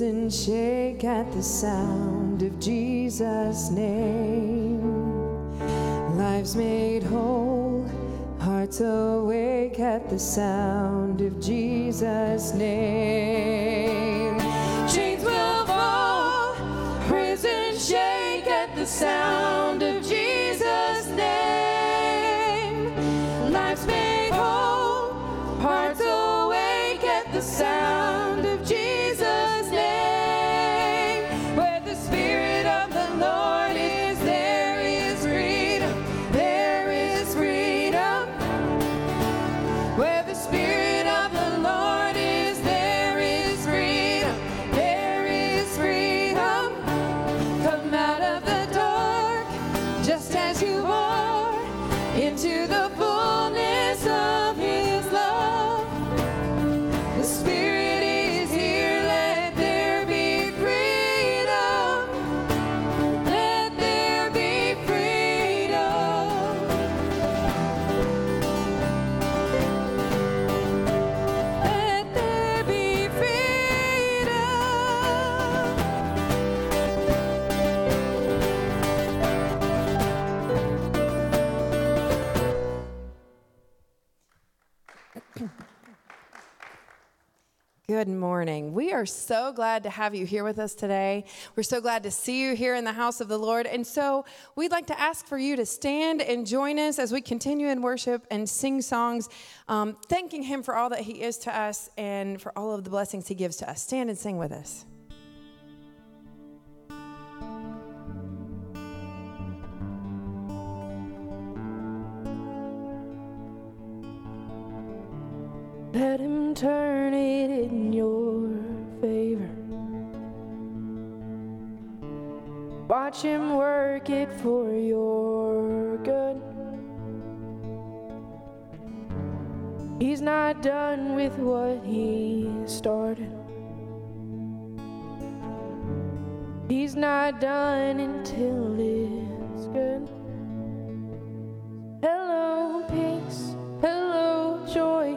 And shake at the sound of Jesus' name. Lives made whole, hearts awake at the sound of Jesus' name. Good morning. We are so glad to have you here with us today. We're so glad to see you here in the house of the Lord. And so we'd like to ask for you to stand and join us as we continue in worship and sing songs, um, thanking Him for all that He is to us and for all of the blessings He gives to us. Stand and sing with us. Let him turn it in your favor. Watch him work it for your good. He's not done with what he started. He's not done until it's good. Hello, peace. Hello, joy.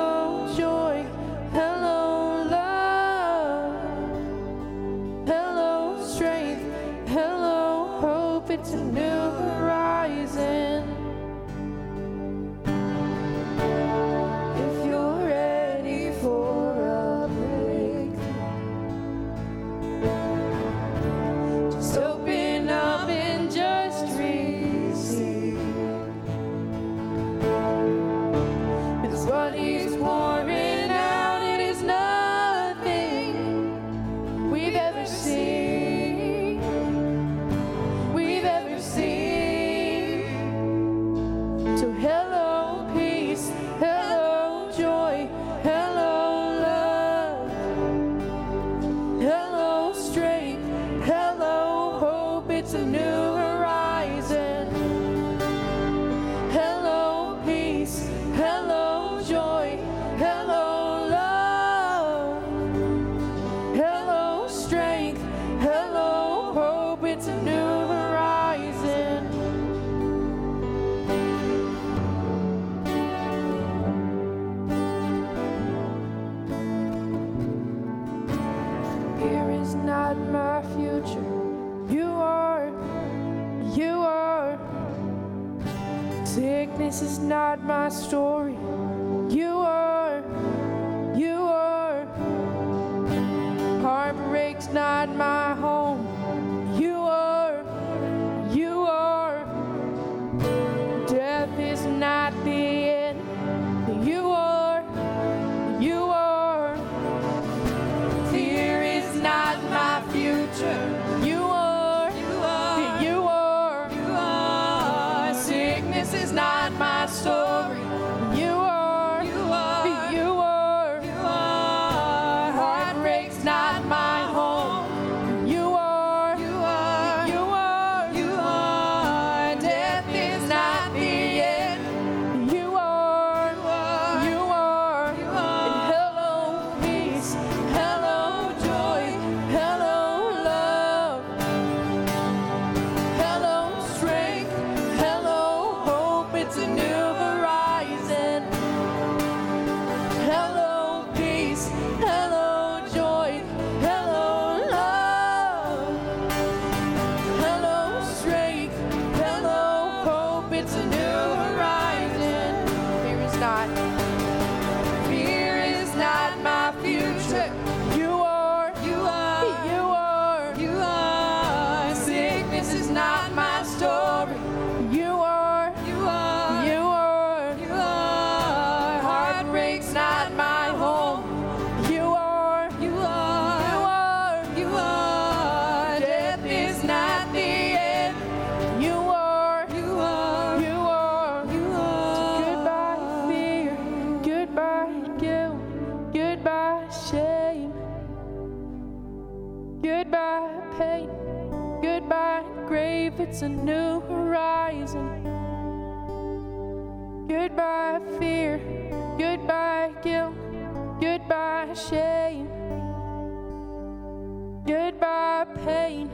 sickness is not my story. You are, you are. Heartbreak's not my home. pain.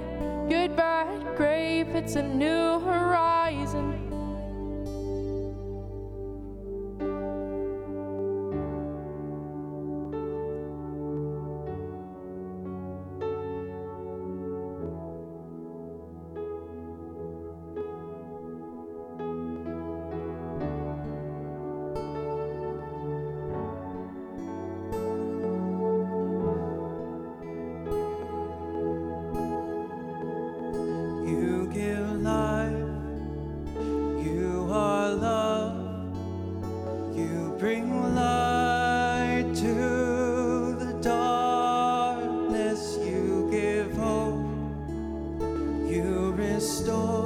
Goodbye, grave, it's a new horizon. store.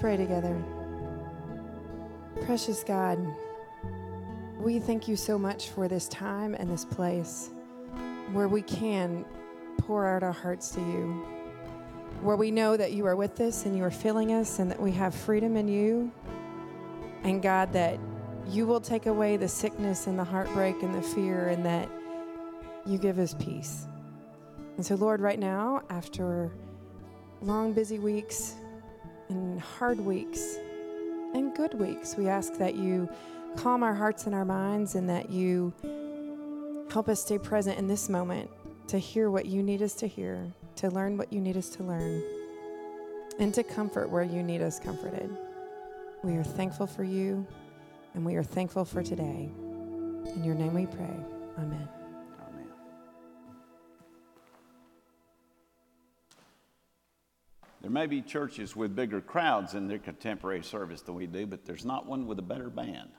pray together. Precious God, we thank you so much for this time and this place where we can pour out our hearts to you, where we know that you are with us and you are filling us and that we have freedom in you. And God, that you will take away the sickness and the heartbreak and the fear and that you give us peace. And so, Lord, right now, after long, busy weeks, hard weeks and good weeks. We ask that you calm our hearts and our minds and that you help us stay present in this moment to hear what you need us to hear, to learn what you need us to learn, and to comfort where you need us comforted. We are thankful for you and we are thankful for today. In your name we pray. Amen. There may be churches with bigger crowds in their contemporary service than we do, but there's not one with a better band.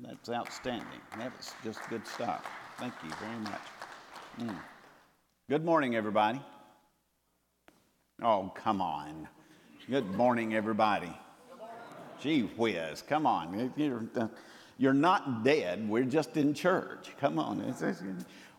That's outstanding. That was just good stuff. Thank you very much. Mm. Good morning, everybody. Oh, come on. Good morning, everybody. Gee whiz, come on. You're, you're not dead. We're just in church. Come on.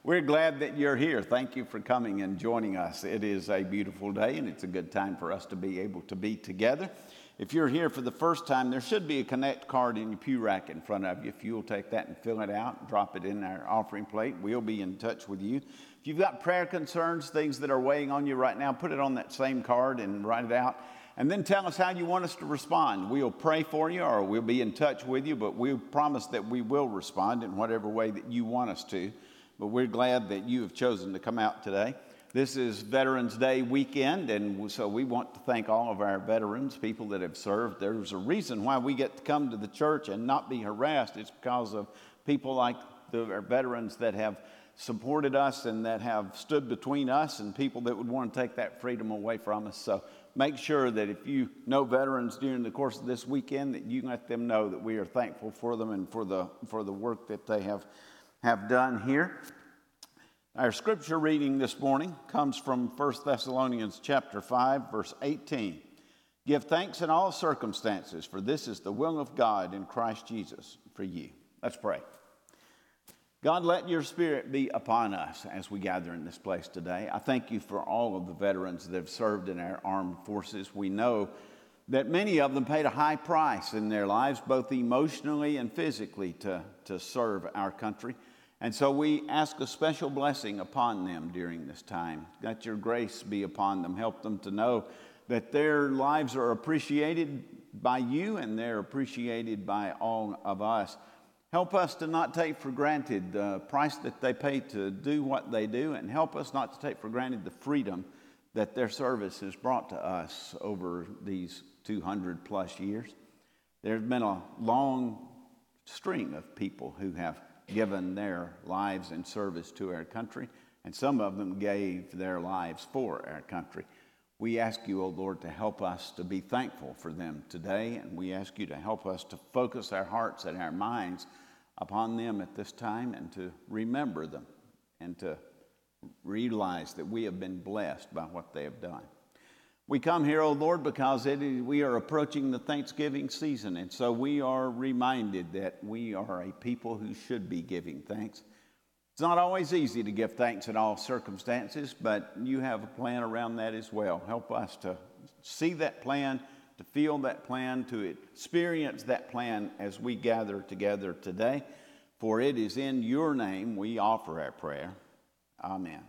We're glad that you're here. Thank you for coming and joining us. It is a beautiful day, and it's a good time for us to be able to be together. If you're here for the first time, there should be a Connect card in your pew rack in front of you. If you'll take that and fill it out, drop it in our offering plate, we'll be in touch with you. If you've got prayer concerns, things that are weighing on you right now, put it on that same card and write it out. And then tell us how you want us to respond. We'll pray for you or we'll be in touch with you, but we promise that we will respond in whatever way that you want us to. But we're glad that you have chosen to come out today. This is Veterans Day weekend, and so we want to thank all of our veterans, people that have served. There's a reason why we get to come to the church and not be harassed. It's because of people like the our veterans that have supported us and that have stood between us and people that would want to take that freedom away from us. So make sure that if you know veterans during the course of this weekend, that you let them know that we are thankful for them and for the, for the work that they have, have done here. Our scripture reading this morning comes from 1 Thessalonians chapter 5 verse 18. Give thanks in all circumstances for this is the will of God in Christ Jesus for you. Let's pray. God, let your spirit be upon us as we gather in this place today. I thank you for all of the veterans that have served in our armed forces. We know that many of them paid a high price in their lives, both emotionally and physically, to, to serve our country. And so we ask a special blessing upon them during this time. Let your grace be upon them. Help them to know that their lives are appreciated by you and they're appreciated by all of us. Help us to not take for granted the price that they pay to do what they do, and help us not to take for granted the freedom that their service has brought to us over these 200 plus years. There's been a long string of people who have given their lives in service to our country, and some of them gave their lives for our country. We ask you, O oh Lord, to help us to be thankful for them today, and we ask you to help us to focus our hearts and our minds upon them at this time and to remember them and to realize that we have been blessed by what they have done. We come here, O oh Lord, because we are approaching the Thanksgiving season, and so we are reminded that we are a people who should be giving thanks. It's not always easy to give thanks in all circumstances, but you have a plan around that as well. Help us to see that plan, to feel that plan, to experience that plan as we gather together today. For it is in your name we offer our prayer. Amen.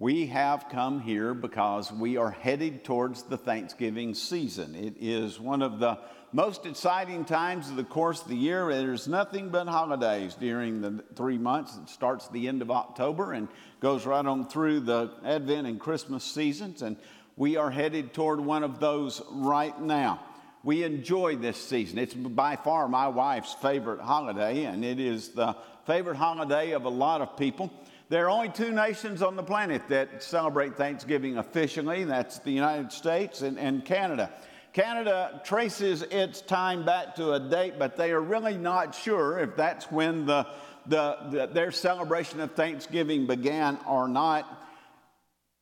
We have come here because we are headed towards the Thanksgiving season. It is one of the most exciting times of the course of the year. There's nothing but holidays during the three months. It starts the end of October and goes right on through the Advent and Christmas seasons. And we are headed toward one of those right now. We enjoy this season. It's by far my wife's favorite holiday, and it is the favorite holiday of a lot of people. There are only two nations on the planet that celebrate Thanksgiving officially that's the United States and, and, Canada. Canada traces its time back to a date, but they are really not sure if that's when the, the, the, their celebration of Thanksgiving began or not.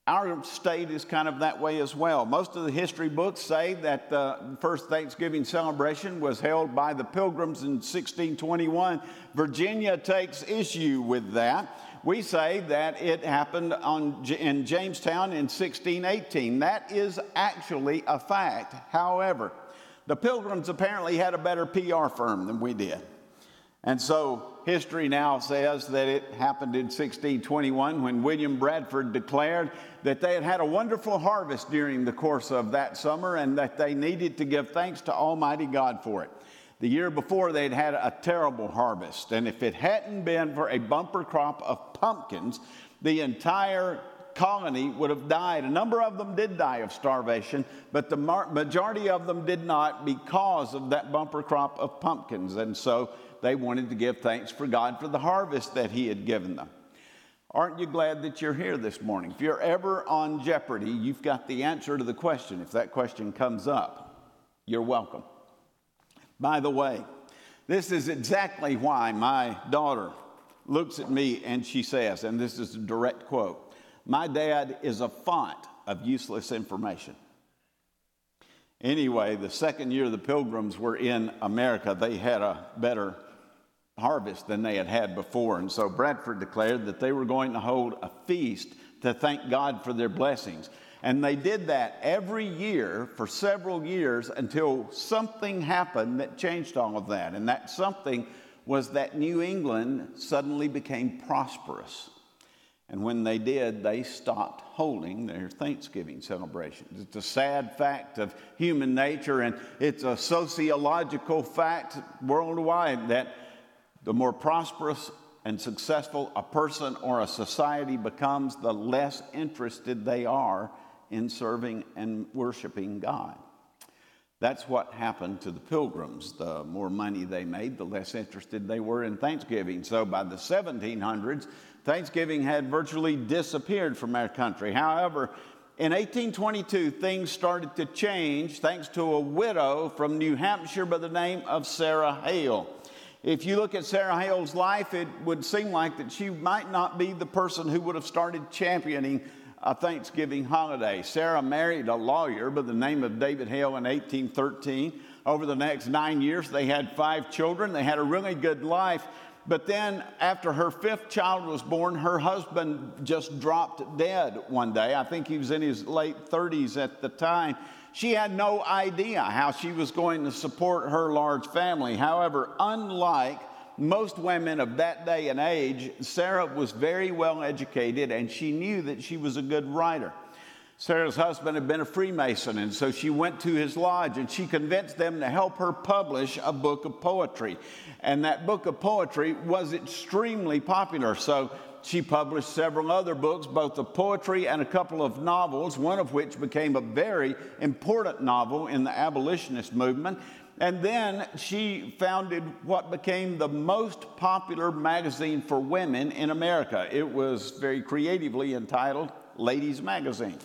Our state is kind of that way as well. Most of the history books say that the first Thanksgiving celebration was held by the Pilgrims in 1621. Virginia takes issue with that. We say that it happened on, in Jamestown in 1618. That is actually a fact. However, the Pilgrims apparently had a better PR firm than we did. And so history now says that it happened in 1621 when William Bradford declared that they had had a wonderful harvest during the course of that summer and that they needed to give thanks to Almighty God for it. The year before, they'd had a terrible harvest, and if it hadn't been for a bumper crop of pumpkins, the entire colony would have died. A number of them did die of starvation, but the majority of them did not because of that bumper crop of pumpkins. And so they wanted to give thanks for God for the harvest that He had given them. Aren't you glad that you're here this morning? If you're ever on jeopardy, you've got the answer to the question. If that question comes up, you're welcome. By the way, this is exactly why my daughter looks at me and she says, and this is a direct quote My dad is a font of useless information. Anyway, the second year the pilgrims were in America, they had a better harvest than they had had before. And so Bradford declared that they were going to hold a feast to thank God for their blessings. And they did that every year for several years until something happened that changed all of that. And that something was that New England suddenly became prosperous. And when they did, they stopped holding their Thanksgiving celebrations. It's a sad fact of human nature, and it's a sociological fact worldwide that the more prosperous and successful a person or a society becomes, the less interested they are in serving and worshiping God. That's what happened to the pilgrims. The more money they made, the less interested they were in Thanksgiving. So by the 1700s, Thanksgiving had virtually disappeared from our country. However, in 1822, things started to change thanks to a widow from New Hampshire by the name of Sarah Hale. If you look at Sarah Hale's life, it would seem like that she might not be the person who would have started championing a Thanksgiving holiday. Sarah married a lawyer by the name of David Hale in 1813. Over the next nine years, they had five children. They had a really good life. But then, after her fifth child was born, her husband just dropped dead one day. I think he was in his late 30s at the time. She had no idea how she was going to support her large family. However, unlike most women of that day and age, Sarah was very well educated and she knew that she was a good writer. Sarah's husband had been a Freemason, and so she went to his lodge and she convinced them to help her publish a book of poetry. And that book of poetry was extremely popular. So she published several other books, both of poetry and a couple of novels, one of which became a very important novel in the abolitionist movement. And then she founded what became the most popular magazine for women in America. It was very creatively entitled Ladies Magazine.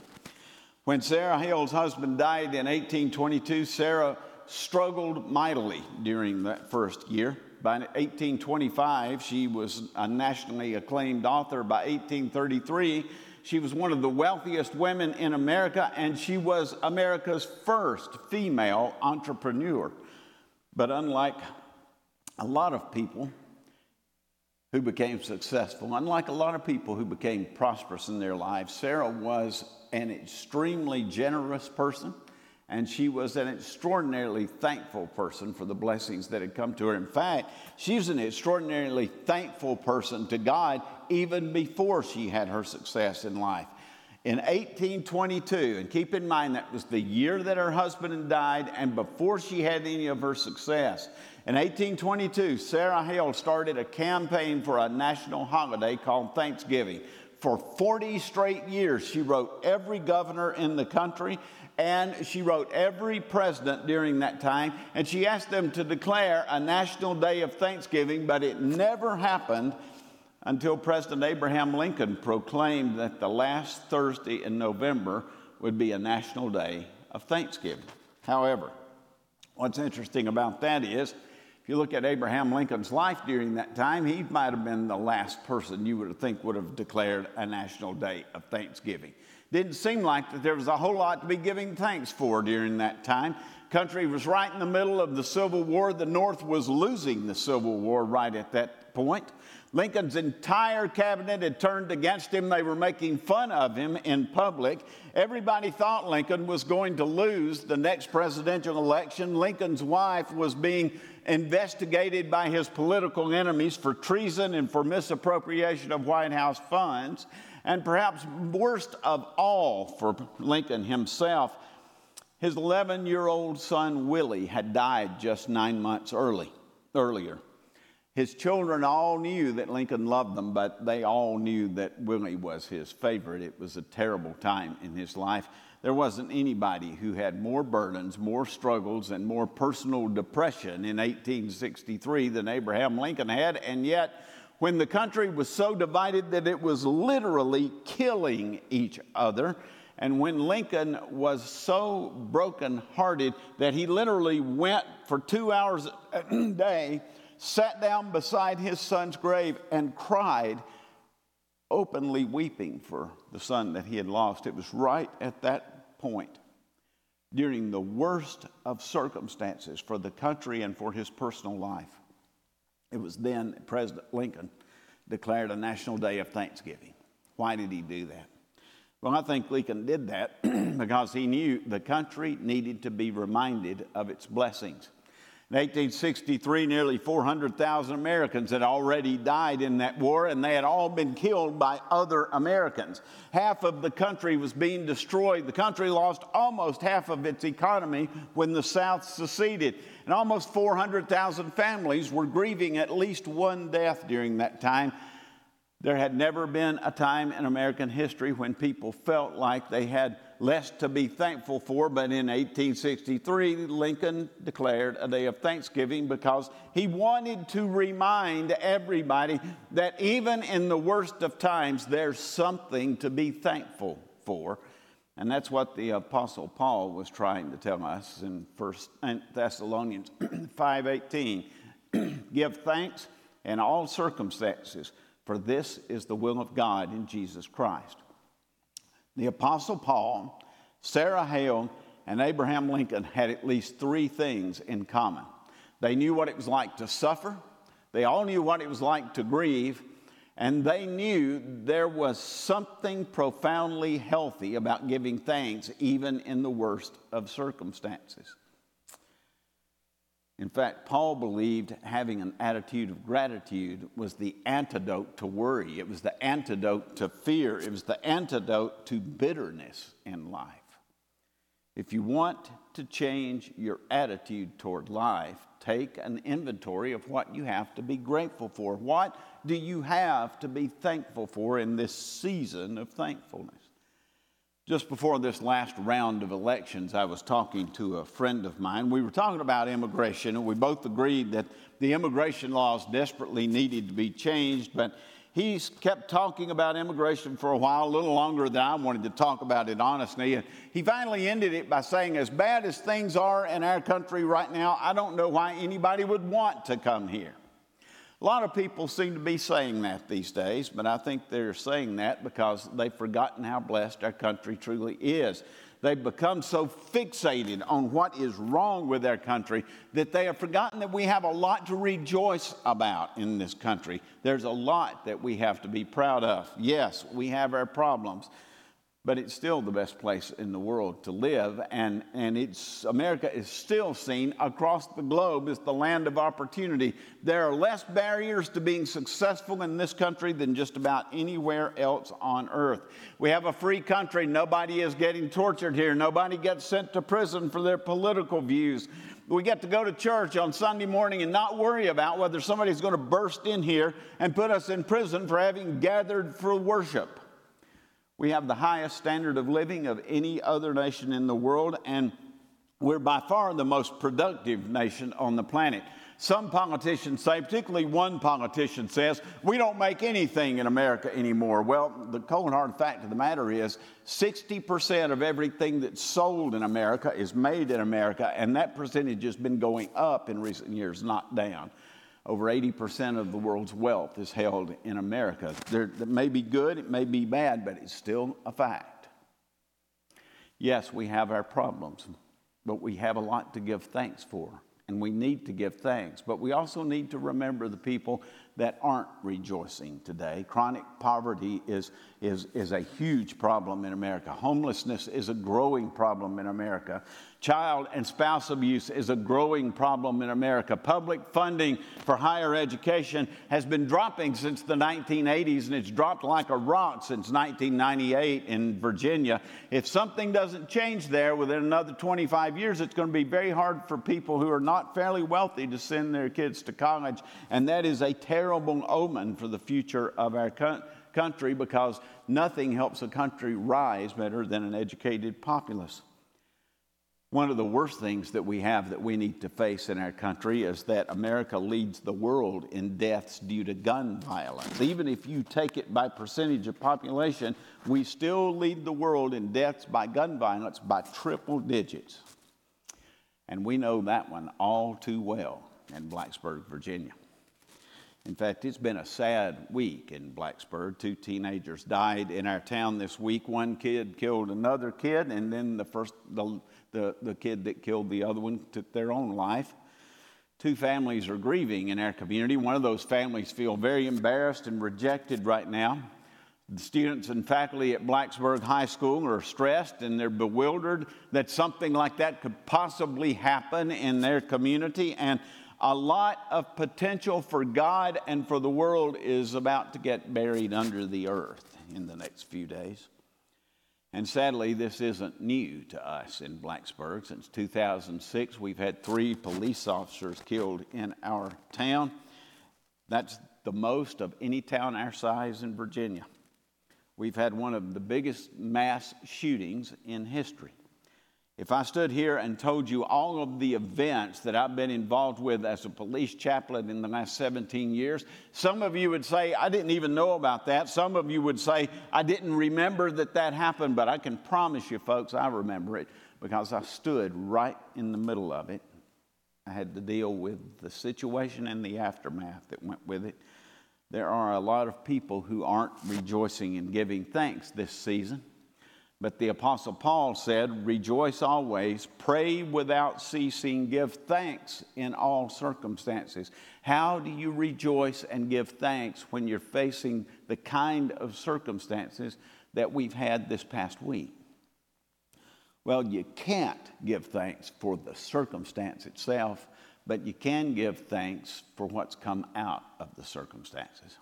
When Sarah Hale's husband died in 1822, Sarah struggled mightily during that first year. By 1825, she was a nationally acclaimed author. By 1833, she was one of the wealthiest women in America, and she was America's first female entrepreneur. But unlike a lot of people who became successful, unlike a lot of people who became prosperous in their lives, Sarah was an extremely generous person and she was an extraordinarily thankful person for the blessings that had come to her. In fact, she was an extraordinarily thankful person to God even before she had her success in life. In 1822, and keep in mind that was the year that her husband died and before she had any of her success. In 1822, Sarah Hale started a campaign for a national holiday called Thanksgiving. For 40 straight years, she wrote every governor in the country and she wrote every president during that time, and she asked them to declare a national day of thanksgiving, but it never happened until President Abraham Lincoln proclaimed that the last Thursday in November would be a national day of thanksgiving. However, what's interesting about that is, if you look at Abraham Lincoln's life during that time, he might have been the last person you would think would have declared a national day of thanksgiving. Didn't seem like that there was a whole lot to be giving thanks for during that time. Country was right in the middle of the Civil War. The North was losing the Civil War right at that point. Lincoln's entire cabinet had turned against him. They were making fun of him in public. Everybody thought Lincoln was going to lose the next presidential election. Lincoln's wife was being investigated by his political enemies for treason and for misappropriation of White House funds. And perhaps worst of all for Lincoln himself, his 11 year old son Willie had died just nine months early, earlier. His children all knew that Lincoln loved them, but they all knew that Willie was his favorite. It was a terrible time in his life. There wasn't anybody who had more burdens, more struggles, and more personal depression in 1863 than Abraham Lincoln had, and yet, when the country was so divided that it was literally killing each other, and when Lincoln was so brokenhearted that he literally went for two hours a day sat down beside his son's grave and cried, openly weeping for the son that he had lost. It was right at that point, during the worst of circumstances for the country and for his personal life. It was then President Lincoln declared a national day of thanksgiving. Why did he do that? Well, I think Lincoln did that because he knew the country needed to be reminded of its blessings. In 1863, nearly 400,000 Americans had already died in that war, and they had all been killed by other Americans. Half of the country was being destroyed. The country lost almost half of its economy when the South seceded. And almost 400,000 families were grieving at least one death during that time. There had never been a time in American history when people felt like they had less to be thankful for, but in 1863, Lincoln declared a day of thanksgiving because he wanted to remind everybody that even in the worst of times, there's something to be thankful for. And that's what the apostle Paul was trying to tell us in 1 Thessalonians 5:18. Give thanks in all circumstances for this is the will of God in Jesus Christ. The Apostle Paul, Sarah Hale, and Abraham Lincoln had at least three things in common. They knew what it was like to suffer, they all knew what it was like to grieve, and they knew there was something profoundly healthy about giving thanks even in the worst of circumstances. In fact, Paul believed having an attitude of gratitude was the antidote to worry. It was the antidote to fear. It was the antidote to bitterness in life. If you want to change your attitude toward life, take an inventory of what you have to be grateful for. What do you have to be thankful for in this season of thankfulness? Just before this last round of elections, I was talking to a friend of mine. We were talking about immigration, and we both agreed that the immigration laws desperately needed to be changed, but he kept talking about immigration for a while, a little longer than I wanted to talk about it, honestly. And he finally ended it by saying, As bad as things are in our country right now, I don't know why anybody would want to come here. A lot of people seem to be saying that these days, but I think they're saying that because they've forgotten how blessed our country truly is. They've become so fixated on what is wrong with our country that they have forgotten that we have a lot to rejoice about in this country. There's a lot that we have to be proud of. Yes, we have our problems, but it's still the best place in the world to live. And, and it's, America is still seen across the globe as the land of opportunity. There are less barriers to being successful in this country than just about anywhere else on earth. We have a free country. Nobody is getting tortured here, nobody gets sent to prison for their political views. We get to go to church on Sunday morning and not worry about whether somebody's going to burst in here and put us in prison for having gathered for worship. We have the highest standard of living of any other nation in the world, and we're by far the most productive nation on the planet. Some politicians say, particularly one politician says, we don't make anything in America anymore. Well, the cold hard fact of the matter is 60% of everything that's sold in America is made in America, and that percentage has been going up in recent years, not down. Over 80% of the world's wealth is held in America. There, that may be good, it may be bad, but it's still a fact. Yes, we have our problems, but we have a lot to give thanks for, and we need to give thanks. But we also need to remember the people that aren't rejoicing today. Chronic poverty is, is, is a huge problem in America. Homelessness is a growing problem in America. Child and spouse abuse is a growing problem in America. Public funding for higher education has been dropping since the 1980s, and it's dropped like a rock since 1998 in Virginia. If something doesn't change there within another 25 years, it's going to be very hard for people who are not fairly wealthy to send their kids to college, and that is a terrible omen for the future of our country country because nothing helps a country rise better than an educated populace. One of the worst things that we have that we need to face in our country is that America leads the world in deaths due to gun violence. Even if you take it by percentage of population, we still lead the world in deaths by gun violence by triple digits. And we know that one all too well in Blacksburg, Virginia. In fact, it's been a sad week in Blacksburg. Two teenagers died in our town this week. One kid killed another kid, and then the first the, the, the kid that killed the other one took their own life. Two families are grieving in our community. One of those families feel very embarrassed and rejected right now. The students and faculty at Blacksburg High School are stressed and they're bewildered that something like that could possibly happen in their community. And a lot of potential for God and for the world is about to get buried under the earth in the next few days. And sadly, this isn't new to us in Blacksburg. Since 2006, we've had three police officers killed in our town. That's the most of any town our size in Virginia. We've had one of the biggest mass shootings in history. If I stood here and told you all of the events that I've been involved with as a police chaplain in the last 17 years, some of you would say, I didn't even know about that. Some of you would say, I didn't remember that that happened, but I can promise you, folks, I remember it because I stood right in the middle of it. I had to deal with the situation and the aftermath that went with it. There are a lot of people who aren't rejoicing and giving thanks this season. But the Apostle Paul said, Rejoice always, pray without ceasing, give thanks in all circumstances. How do you rejoice and give thanks when you're facing the kind of circumstances that we've had this past week? Well, you can't give thanks for the circumstance itself, but you can give thanks for what's come out of the circumstances.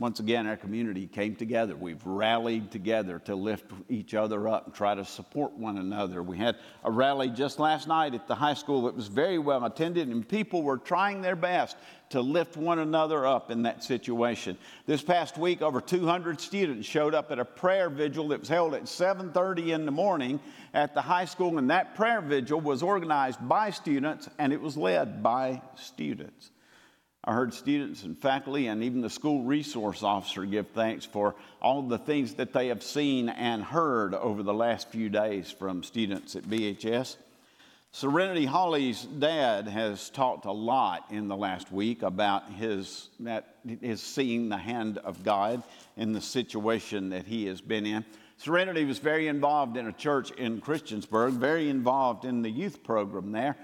Once again, our community came together. We've rallied together to lift each other up and try to support one another. We had a rally just last night at the high school that was very well attended, and people were trying their best to lift one another up in that situation. This past week, over 200 students showed up at a prayer vigil that was held at 7:30 in the morning at the high school, and that prayer vigil was organized by students and it was led by students. I heard students and faculty and even the school resource officer give thanks for all the things that they have seen and heard over the last few days from students at BHS. Serenity Holly's dad has talked a lot in the last week about his, that, his seeing the hand of God in the situation that he has been in. Serenity was very involved in a church in Christiansburg, very involved in the youth program there.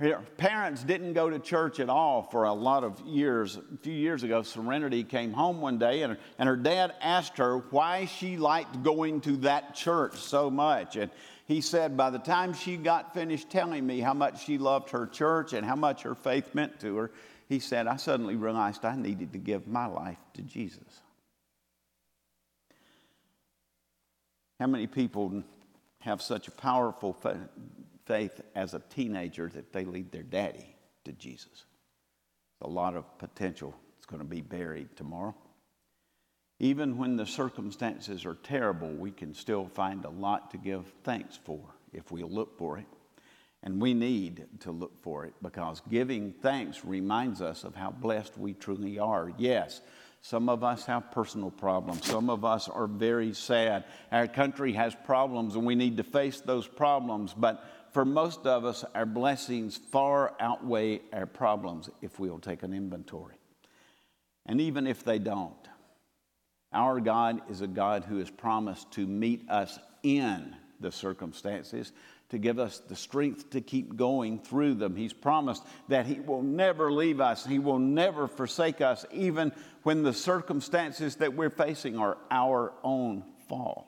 Her parents didn't go to church at all for a lot of years. A few years ago, Serenity came home one day and, and her dad asked her why she liked going to that church so much. And he said, by the time she got finished telling me how much she loved her church and how much her faith meant to her, he said, I suddenly realized I needed to give my life to Jesus. How many people have such a powerful faith as a teenager that they lead their daddy to Jesus. A lot of potential is going to be buried tomorrow. Even when the circumstances are terrible, we can still find a lot to give thanks for if we look for it. And we need to look for it because giving thanks reminds us of how blessed we truly are. Yes, some of us have personal problems. Some of us are very sad. Our country has problems and we need to face those problems. But for most of us, our blessings far outweigh our problems if we'll take an inventory. And even if they don't, our God is a God who has promised to meet us in the circumstances, to give us the strength to keep going through them. He's promised that He will never leave us, He will never forsake us, even when the circumstances that we're facing are our own fault.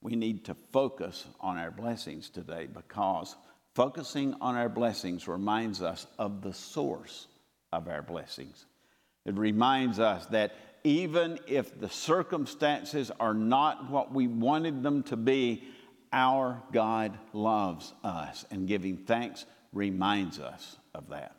We need to focus on our blessings today because focusing on our blessings reminds us of the source of our blessings. It reminds us that even if the circumstances are not what we wanted them to be, our God loves us, and giving thanks reminds us of that.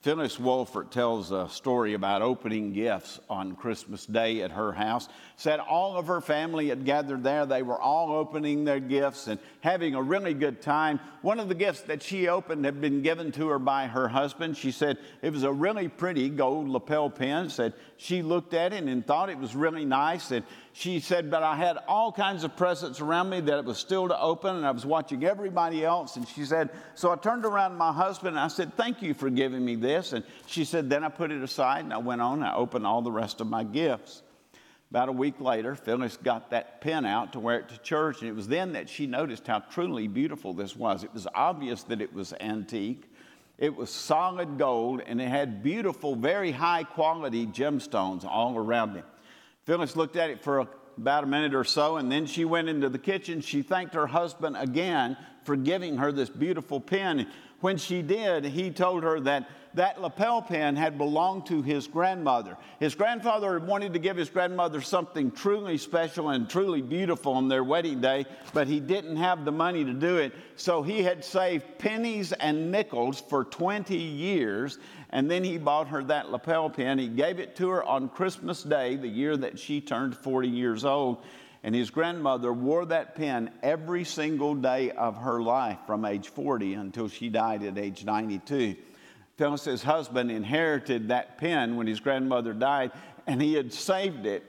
Phyllis Wolfert tells a story about opening gifts on Christmas Day at her house. Said all of her family had gathered there. They were all opening their gifts and having a really good time. One of the gifts that she opened had been given to her by her husband. She said it was a really pretty gold lapel pin. Said she looked at it and thought it was really nice. And she said, but I had all kinds of presents around me that it was still to open, and I was watching everybody else. And she said, so I turned around to my husband and I said, thank you for giving me this. And she said, then I put it aside and I went on and I opened all the rest of my gifts. About a week later, Phyllis got that pen out to wear it to church, and it was then that she noticed how truly beautiful this was. It was obvious that it was antique. It was solid gold, and it had beautiful, very high quality gemstones all around it. Phyllis looked at it for about a minute or so, and then she went into the kitchen. She thanked her husband again for giving her this beautiful pen. When she did, he told her that that lapel pin had belonged to his grandmother. His grandfather wanted to give his grandmother something truly special and truly beautiful on their wedding day, but he didn't have the money to do it. So he had saved pennies and nickels for 20 years, and then he bought her that lapel pin. He gave it to her on Christmas Day, the year that she turned 40 years old. And his grandmother wore that pin every single day of her life from age 40 until she died at age 92. Phyllis's husband inherited that pin when his grandmother died, and he had saved it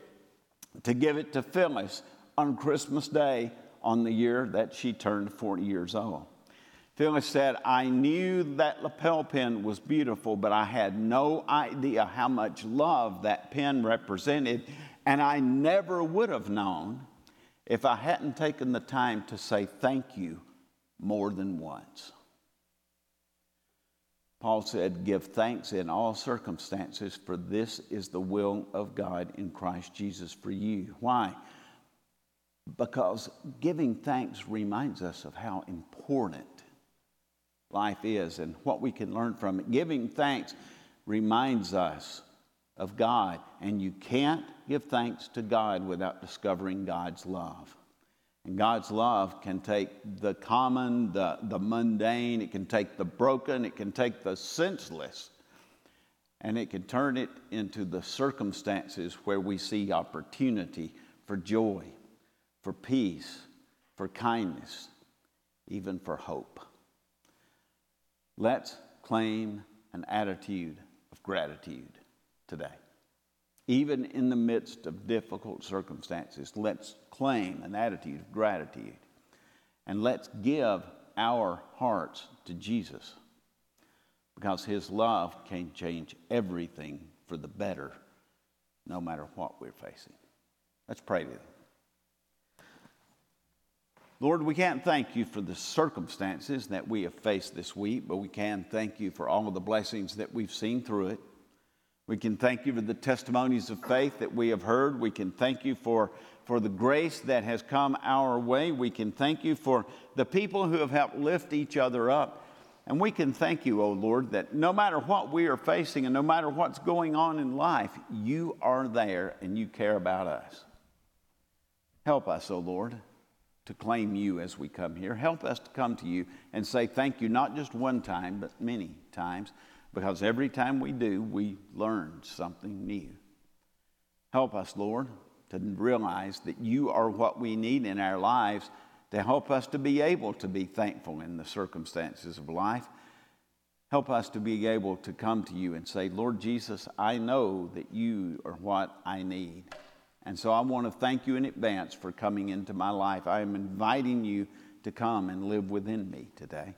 to give it to Phyllis on Christmas Day on the year that she turned 40 years old. Phyllis said, I knew that lapel pin was beautiful, but I had no idea how much love that pin represented, and I never would have known if I hadn't taken the time to say thank you more than once. Paul said, Give thanks in all circumstances, for this is the will of God in Christ Jesus for you. Why? Because giving thanks reminds us of how important life is and what we can learn from it. Giving thanks reminds us of God, and you can't give thanks to God without discovering God's love. And God's love can take the common, the, the mundane, it can take the broken, it can take the senseless, and it can turn it into the circumstances where we see opportunity for joy, for peace, for kindness, even for hope. Let's claim an attitude of gratitude today. Even in the midst of difficult circumstances, let's claim an attitude of gratitude and let's give our hearts to Jesus because his love can change everything for the better no matter what we're facing. Let's pray to him. Lord, we can't thank you for the circumstances that we have faced this week, but we can thank you for all of the blessings that we've seen through it. We can thank you for the testimonies of faith that we have heard. We can thank you for, for the grace that has come our way. We can thank you for the people who have helped lift each other up. And we can thank you, O oh Lord, that no matter what we are facing and no matter what's going on in life, you are there and you care about us. Help us, O oh Lord, to claim you as we come here. Help us to come to you and say thank you, not just one time, but many times because every time we do, we learn something new. Help us, Lord, to realize that you are what we need in our lives to help us to be able to be thankful in the circumstances of life. Help us to be able to come to you and say, Lord Jesus, I know that you are what I need. And so I want to thank you in advance for coming into my life. I am inviting you to come and live within me today.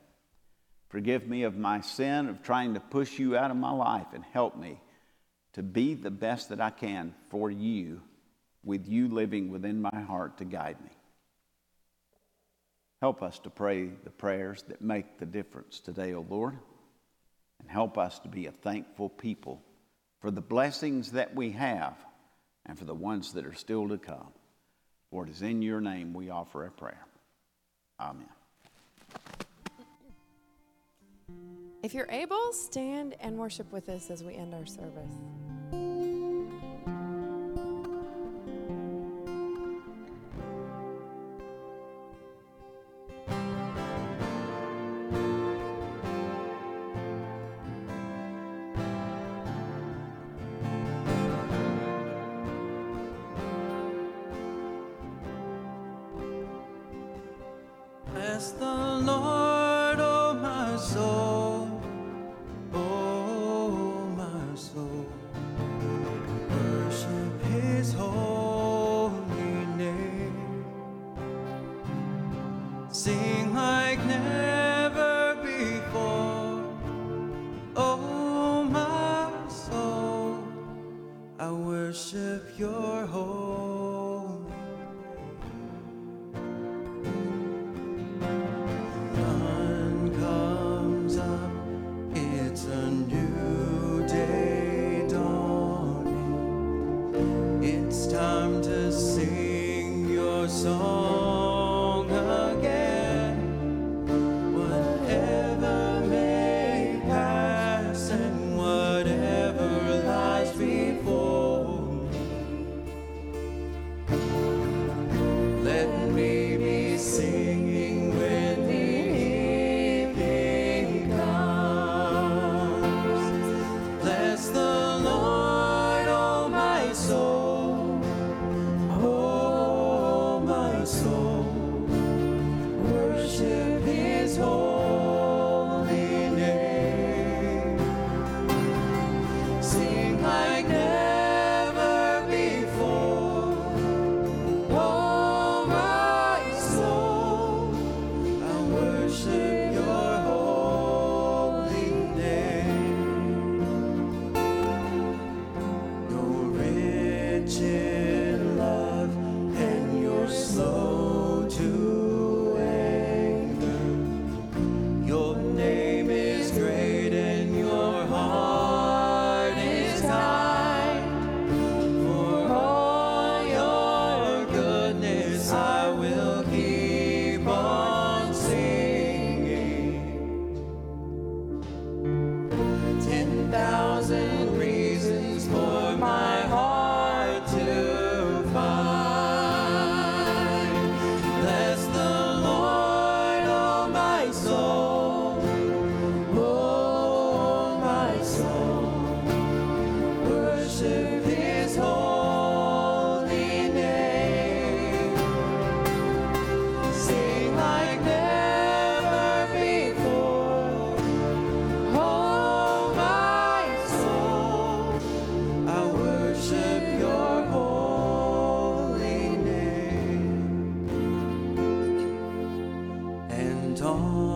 Forgive me of my sin of trying to push you out of my life and help me to be the best that I can for you, with you living within my heart to guide me. Help us to pray the prayers that make the difference today, O Lord. And help us to be a thankful people for the blessings that we have and for the ones that are still to come. For it is in your name we offer a prayer. Amen. If you're able, stand and worship with us as we end our service. The Lord, And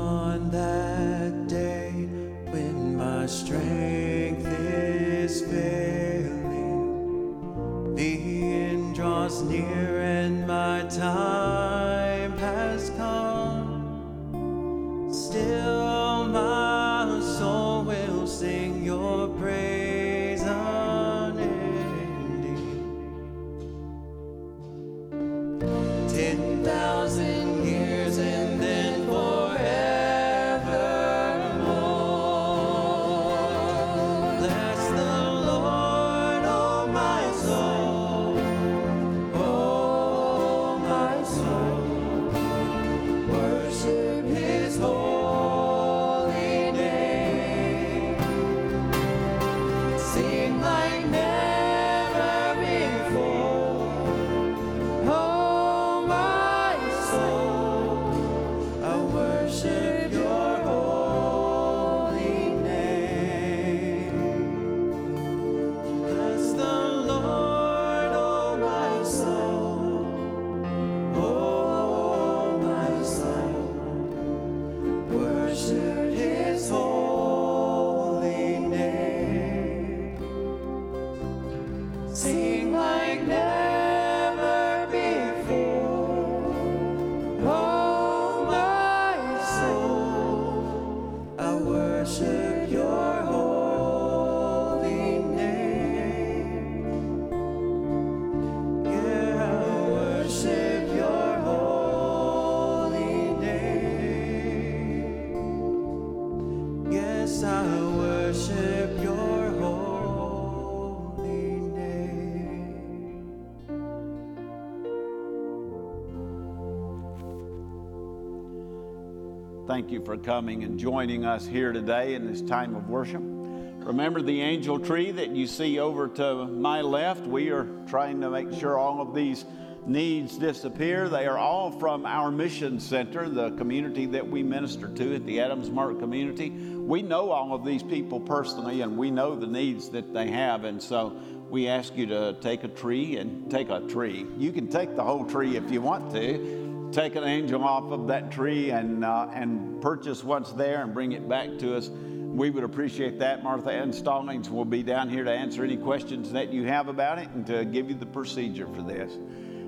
Thank you for coming and joining us here today in this time of worship. Remember the angel tree that you see over to my left? We are trying to make sure all of these needs disappear. They are all from our mission center, the community that we minister to at the Adams Mark community. We know all of these people personally and we know the needs that they have. And so we ask you to take a tree and take a tree. You can take the whole tree if you want to. Take an angel off of that tree and, uh, and purchase what's there and bring it back to us. We would appreciate that. Martha Ann Stallings will be down here to answer any questions that you have about it and to give you the procedure for this.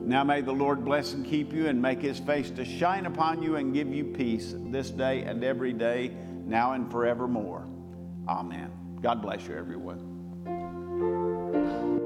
Now may the Lord bless and keep you and make his face to shine upon you and give you peace this day and every day, now and forevermore. Amen. God bless you, everyone.